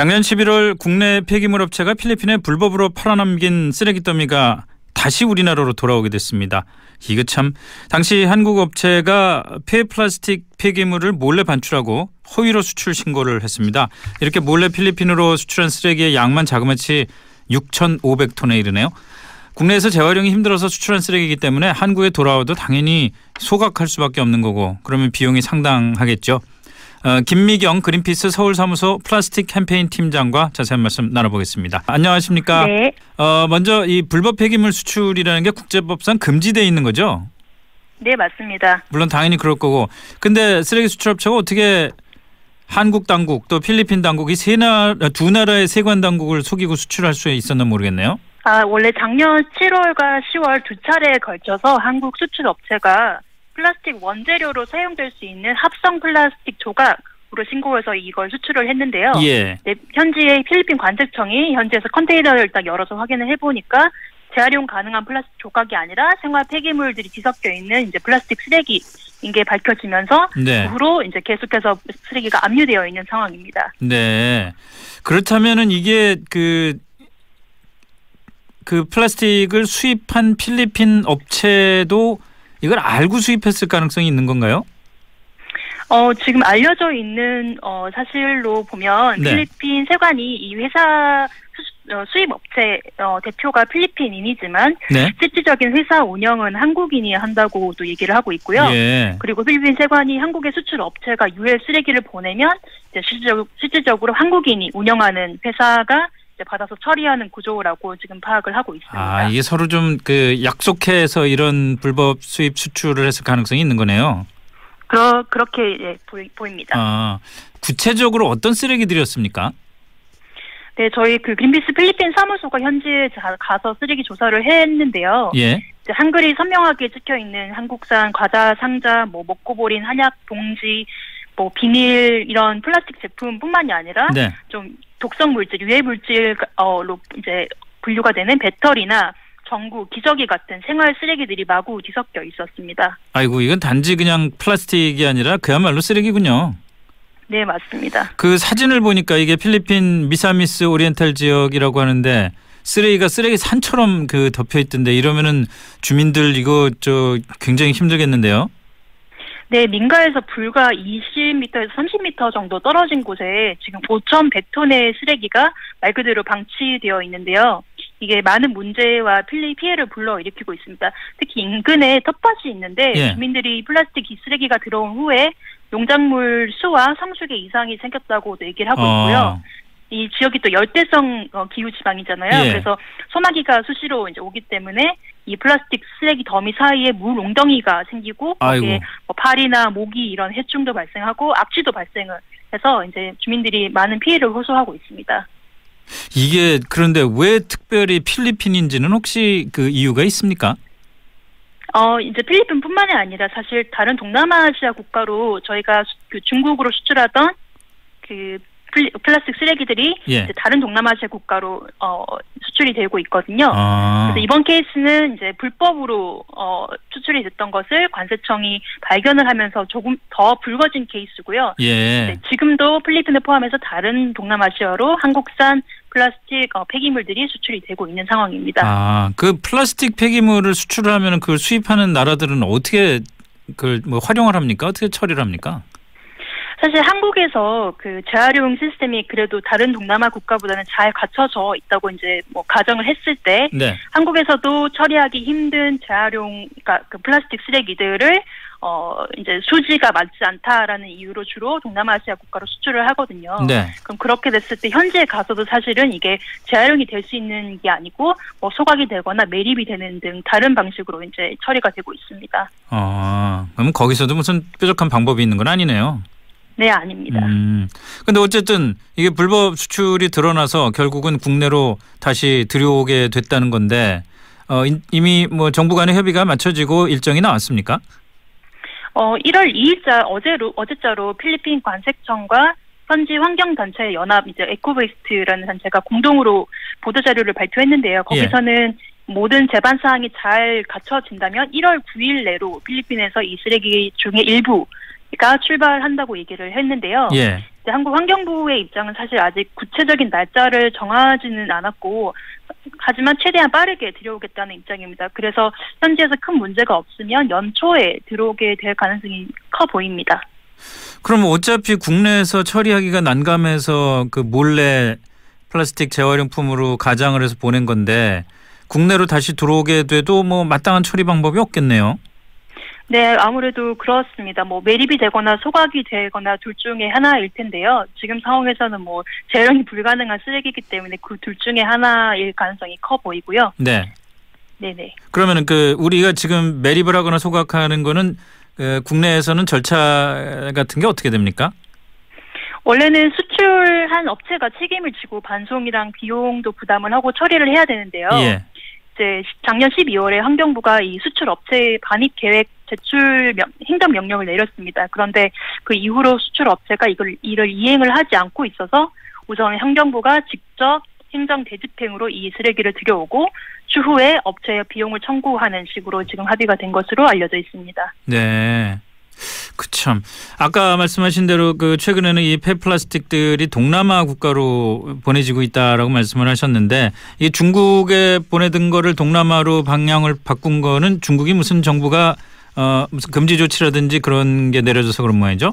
작년 11월 국내 폐기물 업체가 필리핀에 불법으로 팔아넘긴 쓰레기 더미가 다시 우리나라로 돌아오게 됐습니다. 이거 참 당시 한국 업체가 폐플라스틱 폐기물을 몰래 반출하고 허위로 수출 신고를 했습니다. 이렇게 몰래 필리핀으로 수출한 쓰레기의 양만 자그마치 6,500톤에 이르네요. 국내에서 재활용이 힘들어서 수출한 쓰레기이기 때문에 한국에 돌아와도 당연히 소각할 수밖에 없는 거고 그러면 비용이 상당하겠죠. 어, 김미경 그린피스 서울사무소 플라스틱 캠페인 팀장과 자세한 말씀 나눠보겠습니다. 안녕하십니까? 네. 어, 먼저 이 불법 폐기물 수출이라는 게 국제법상 금지돼 있는 거죠? 네, 맞습니다. 물론 당연히 그럴 거고. 근데 쓰레기 수출업체가 어떻게 한국 당국 또 필리핀 당국이 세 나라 두 나라의 세관 당국을 속이고 수출할 수 있었나 모르겠네요. 아, 원래 작년 7월과 10월 두 차례에 걸쳐서 한국 수출 업체가 플라스틱 원재료로 사용될 수 있는 합성 플라스틱 조각으로 신고해서 이걸 수출을 했는데요. 예. 네, 현지의 필리핀 관세청이 현지에서 컨테이너를 딱 열어서 확인을 해보니까 재활용 가능한 플라스틱 조각이 아니라 생활 폐기물들이 뒤섞여 있는 이제 플라스틱 쓰레기 인 게 밝혀지면서 네. 후로 이제 계속해서 쓰레기가 압류되어 있는 상황입니다. 네. 그렇다면은 이게 그, 그 플라스틱을 수입한 필리핀 업체도 이걸 알고 수입했을 가능성이 있는 건가요? 어, 지금 알려져 있는 어, 사실로 보면 네. 필리핀 세관이 이 회사 수, 어, 수입 업체 어, 대표가 필리핀인이지만 네. 실질적인 회사 운영은 한국인이 한다고도 얘기를 하고 있고요. 예. 그리고 필리핀 세관이 한국의 수출 업체가 유해 쓰레기를 보내면 실질적, 실질적으로 한국인이 운영하는 회사가 받아서 처리하는 구조라고 지금 파악을 하고 있습니다. 아, 이게 서로 좀 그 약속해서 이런 불법 수입 수출을 했을 가능성이 있는 거네요. 그러, 그렇게 예, 보이, 보입니다. 아, 구체적으로 어떤 쓰레기들이었습니까? 네, 저희 그 그린피스 필리핀 사무소가 현지에 자- 가서 쓰레기 조사를 했는데요. 예. 한글이 선명하게 찍혀 있는 한국산 과자 상자, 뭐 먹고 버린 한약 봉지, 뭐 비닐 이런 플라스틱 제품뿐만이 아니라 네. 좀 독성 물질, 유해 물질로 이제 분류가 되는 배터리나 전구, 기저귀 같은 생활 쓰레기들이 마구 뒤섞여 있었습니다. 아이고, 이건 단지 그냥 플라스틱이 아니라 그야말로 쓰레기군요. 네, 맞습니다. 그 사진을 보니까 이게 필리핀 미사미스 오리엔탈 지역이라고 하는데 쓰레기가 쓰레기 산처럼 그 덮여 있던데 이러면은 주민들 이거 저 굉장히 힘들겠는데요. 네, 민가에서 불과 20m에서 30m 정도 떨어진 곳에 지금 5,100톤의 쓰레기가 말 그대로 방치되어 있는데요. 이게 많은 문제와 필리 피해를 불러일으키고 있습니다. 특히 인근에 텃밭이 있는데 예. 주민들이 플라스틱 쓰레기가 들어온 후에 농작물 수와 성숙에 이상이 생겼다고도 얘기를 하고 있고요. 어, 이 지역이 또 열대성 어, 기후 지방이잖아요. 예. 그래서 소나기가 수시로 이제 오기 때문에 이 플라스틱 쓰레기 더미 사이에 물 웅덩이가 생기고. 거기에 뭐 파리나 모기 이런 해충도 발생하고 악취도 발생을 해서 이제 주민들이 많은 피해를 호소하고 있습니다. 이게 그런데 왜 특별히 필리핀인지는 혹시 그 이유가 있습니까? 어 이제 필리핀뿐만이 아니라 사실 다른 동남아시아 국가로 저희가 수- 그 중국으로 수출하던 그 플라스틱 쓰레기들이 예. 이제 다른 동남아시아 국가로 어 수출이 되고 있거든요. 아. 그래서 이번 케이스는 이제 불법으로 어, 수출이 됐던 것을 관세청이 발견을 하면서 조금 더 불거진 케이스고요. 예. 네, 지금도 필리핀을 포함해서 다른 동남아시아로 한국산 플라스틱 어, 폐기물들이 수출이 되고 있는 상황입니다. 아, 그 플라스틱 폐기물을 수출을 하면 그걸 수입하는 나라들은 어떻게 그걸 뭐 활용을 합니까? 어떻게 처리를 합니까? 사실 한국에서 그 재활용 시스템이 그래도 다른 동남아 국가보다는 잘 갖춰져 있다고 이제 뭐 가정을 했을 때 네. 한국에서도 처리하기 힘든 재활용 그러니까 그 플라스틱 쓰레기들을 어 이제 수지가 맞지 않다라는 이유로 주로 동남아시아 국가로 수출을 하거든요. 네. 그럼 그렇게 됐을 때 현지에 가서도 사실은 이게 재활용이 될 수 있는 게 아니고 뭐 소각이 되거나 매립이 되는 등 다른 방식으로 이제 처리가 되고 있습니다. 아, 그러면 거기서도 무슨 뾰족한 방법이 있는 건 아니네요. 네, 아닙니다. 음. 근데 어쨌든 이게 불법 수출이 드러나서 결국은 국내로 다시 들여오게 됐다는 건데 어, 인- 이미 뭐 정부 간의 협의가 맞춰지고 일정이 나왔습니까? 어 1월 2일자 어제로 어제자로 필리핀 관세청과 현지 환경단체 연합 이제 에코웨이스트라는 단체가 공동으로 보도 자료를 발표했는데요. 거기서는 모든 제반 사항이 잘 갖춰진다면 1월 9일 내로 필리핀에서 이 쓰레기 중에 일부 가 출발한다고 얘기를 했는데요. 예. 한국 환경부의 입장은 사실 아직 구체적인 날짜를 정하지는 않았고 하지만 최대한 빠르게 들여오겠다는 입장입니다. 그래서 현지에서 큰 문제가 없으면 연초에 들어오게 될 가능성이 커 보입니다. 그럼 어차피 국내에서 처리하기가 난감해서 그 몰래 플라스틱 재활용품으로 가장을 해서 보낸 건데 국내로 다시 들어오게 돼도 뭐 마땅한 처리 방법이 없겠네요. 네, 아무래도 그렇습니다. 뭐 매립이 되거나 소각이 되거나 둘 중에 하나일 텐데요. 지금 상황에서는 뭐 재활용이 불가능한 쓰레기이기 때문에 그 둘 중에 하나일 가능성이 커 보이고요. 네. 네네. 그러면은 그 우리가 지금 매립을 하거나 소각하는 거는 그 국내에서는 절차 같은 게 어떻게 됩니까? 원래는 수출한 업체가 책임을 지고 반송이랑 비용도 부담을 하고 처리를 해야 되는데요. 예. 이제 작년 12월에 환경부가 이 수출 업체 반입 계획 제출 명, 행정 명령을 내렸습니다. 그런데 그 이후로 수출 업체가 이걸 이를 이행을 하지 않고 있어서 우선 환경부가 직접 행정 대집행으로 이 쓰레기를 들여오고 추후에 업체의 비용을 청구하는 식으로 지금 합의가 된 것으로 알려져 있습니다. 네. 그참 아까 말씀하신 대로 그 최근에는 이 폐플라스틱들이 동남아 국가로 보내지고 있다라고 말씀을 하셨는데 이 중국에 보내던 거를 동남아로 방향을 바꾼 거는 중국이 무슨 정부가 어 무슨 금지 조치라든지 그런 게 내려져서 그런 모양이죠?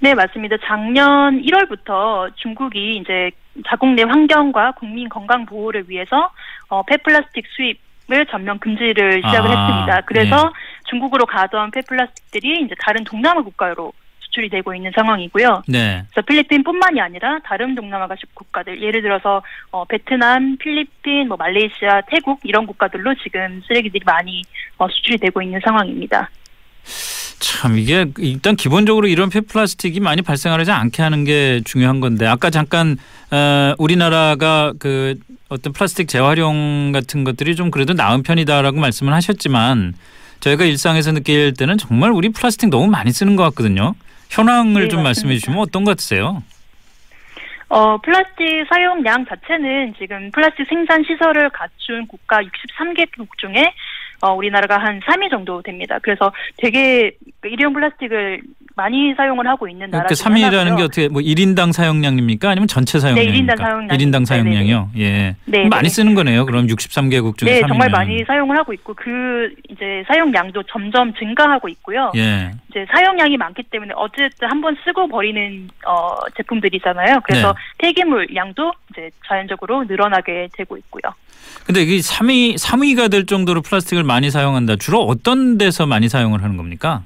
네, 맞습니다. 작년 1월부터 중국이 이제 자국 내 환경과 국민 건강 보호를 위해서 어, 폐플라스틱 수입 을 전면 금지를 시작을 아, 했습니다. 그래서 네. 중국으로 가던 폐플라스틱들이 이제 다른 동남아 국가로 수출이 되고 있는 상황이고요. 네. 그래서 필리핀뿐만이 아니라 다른 동남아 국가들, 예를 들어서 어, 베트남, 필리핀, 뭐 말레이시아, 태국 이런 국가들로 지금 쓰레기들이 많이 어, 수출이 되고 있는 상황입니다. 참 이게 일단 기본적으로 이런 폐플라스틱이 많이 발생하지 않게 하는 게 중요한 건데 아까 잠깐 어, 우리나라가 그 어떤 플라스틱 재활용 같은 것들이 좀 그래도 나은 편이다라고 말씀을 하셨지만 저희가 일상에서 느낄 때는 정말 우리 플라스틱 너무 많이 쓰는 것 같거든요. 현황을 네, 좀. 말씀해 주시면 어떤 것 같으세요? 어, 플라스틱 사용량 자체는 지금 플라스틱 생산 시설을 갖춘 국가 63개국 중에 어, 우리나라가 한 3위 정도 됩니다. 그래서 되게 일회용 플라스틱을 많이 사용을 하고 있는 나라. 그 3위라는 게 어떻게 뭐 1인당 사용량입니까? 아니면 전체 사용량입니까? 네, 1인당 사용량. 1인당 사용량이요. 예. 네. 많이 쓰는 거네요. 그럼 63개국 중에 네, 3위면. 정말 많이 사용을 하고 있고 그 이제 사용량도 점점 증가하고 있고요. 예. 이제 사용량이 많기 때문에 어쨌든 한 번 쓰고 버리는 어 제품들이잖아요. 그래서 네. 폐기물 양도 이제 자연적으로 늘어나게 되고 있고요. 근데 이 3위 3위가 될 정도로 플라스틱을 많이 사용한다. 주로 어떤 데서 많이 사용을 하는 겁니까?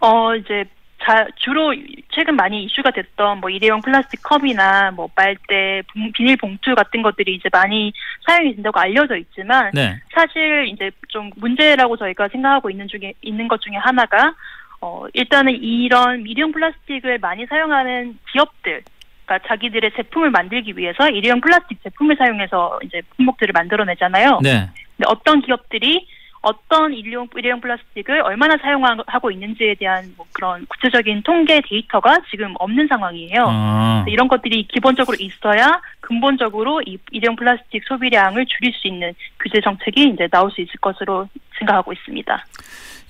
어 이제 자, 주로 최근 많이 이슈가 됐던 뭐 일회용 플라스틱 컵이나 뭐 빨대, 비닐 봉투 같은 것들이 이제 많이 사용이 된다고 알려져 있지만 네. 사실 이제 좀 문제라고 저희가 생각하고 있는 중에 있는 것 중에 하나가 어 일단은 이런 일회용 플라스틱을 많이 사용하는 기업들 그러니까 자기들의 제품을 만들기 위해서 일회용 플라스틱 제품을 사용해서 이제 품목들을 만들어내잖아요. 네. 근데 어떤 기업들이 어떤 일회용, 일회용 플라스틱을 얼마나 사용하고 있는지에 대한 뭐 그런 구체적인 통계 데이터가 지금 없는 상황이에요. 아. 이런 것들이 기본적으로 있어야 근본적으로 이 일회용 플라스틱 소비량을 줄일 수 있는 규제 정책이 이제 나올 수 있을 것으로 생각하고 있습니다.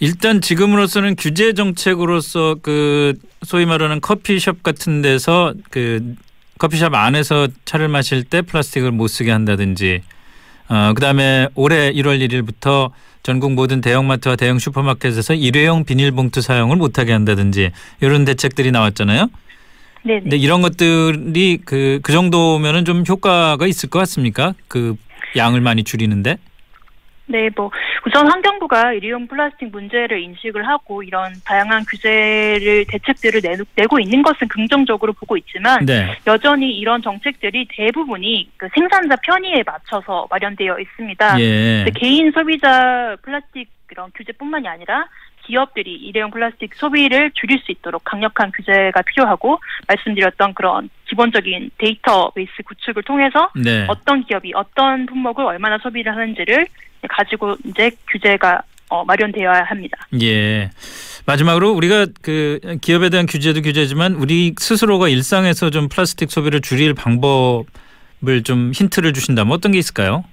일단 지금으로서는 규제 정책으로서 그 소위 말하는 커피숍 같은 데서 그 커피숍 안에서 차를 마실 때 플라스틱을 못 쓰게 한다든지 어 그다음에 올해 1월 1일부터 전국 모든 대형마트와 대형 슈퍼마켓에서 일회용 비닐봉투 사용을 못하게 한다든지 이런 대책들이 나왔잖아요. 네. 근데 이런 것들이 그, 그 정도면은 좀 효과가 있을 것 같습니까? 그 양을 많이 줄이는데? 네, 뭐 우선 환경부가 일회용 플라스틱 문제를 인식을 하고 이런 다양한 규제를 대책들을 내, 고 있는 것은 긍정적으로 보고 있지만 네. 여전히 이런 정책들이 대부분이 그 생산자 편의에 맞춰서 마련되어 있습니다. 예. 개인 소비자 플라스틱 이런 규제뿐만이 아니라 기업들이 일회용 플라스틱 소비를 줄일 수 있도록 강력한 규제가 필요하고 말씀드렸던 그런 기본적인 데이터베이스 구축을 통해서 네. 어떤 기업이 어떤 품목을 얼마나 소비를 하는지를 가지고 이제 규제가 어, 마련되어야 합니다. 예. 마지막으로 우리가 그 기업에 대한 규제도 규제지만 우리 스스로가 일상에서 좀 플라스틱 소비를 줄일 방법을 좀 힌트를 주신다면 어떤 게 있을까요?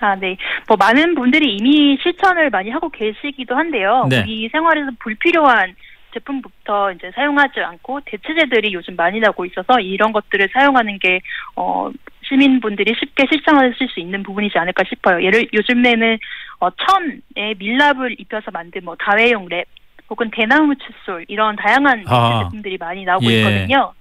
아, 네. 뭐 많은 분들이 이미 실천을 많이 하고 계시기도 한데요. 네. 우리 생활에서 불필요한 제품부터 이제 사용하지 않고 대체재들이 요즘 많이 나오고 있어서 이런 것들을 사용하는 게 어, 시민분들이 쉽게 실천하실 수 있는 부분이지 않을까 싶어요. 예를 요즘에는 어, 천에 밀랍을 입혀서 만든 뭐 다회용 랩 혹은 대나무 칫솔 이런 다양한 아. 제품들이 많이 나오고 예. 있거든요.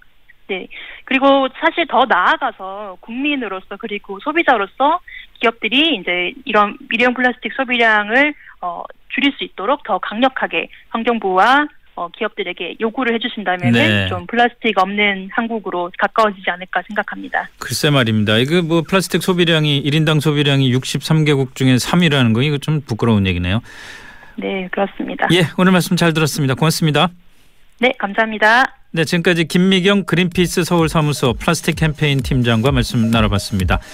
네. 그리고 사실 더 나아가서 국민으로서 그리고 소비자로서 기업들이 이제 이런 일회용 플라스틱 소비량을 어, 줄일 수 있도록 더 강력하게 환경부와 어, 기업들에게 요구를 해주신다면 네. 좀 플라스틱 없는 한국으로 가까워지지 않을까 생각합니다. 글쎄 말입니다. 이거 뭐 플라스틱 소비량이 1인당 소비량이 63개국 중에 3위라는 거 이거 좀 부끄러운 얘기네요. 네, 그렇습니다. 예, 오늘 말씀 잘 들었습니다. 고맙습니다. 네, 감사합니다. 네, 지금까지 김미경 그린피스 서울 사무소 플라스틱 캠페인 팀장과 말씀 나눠봤습니다.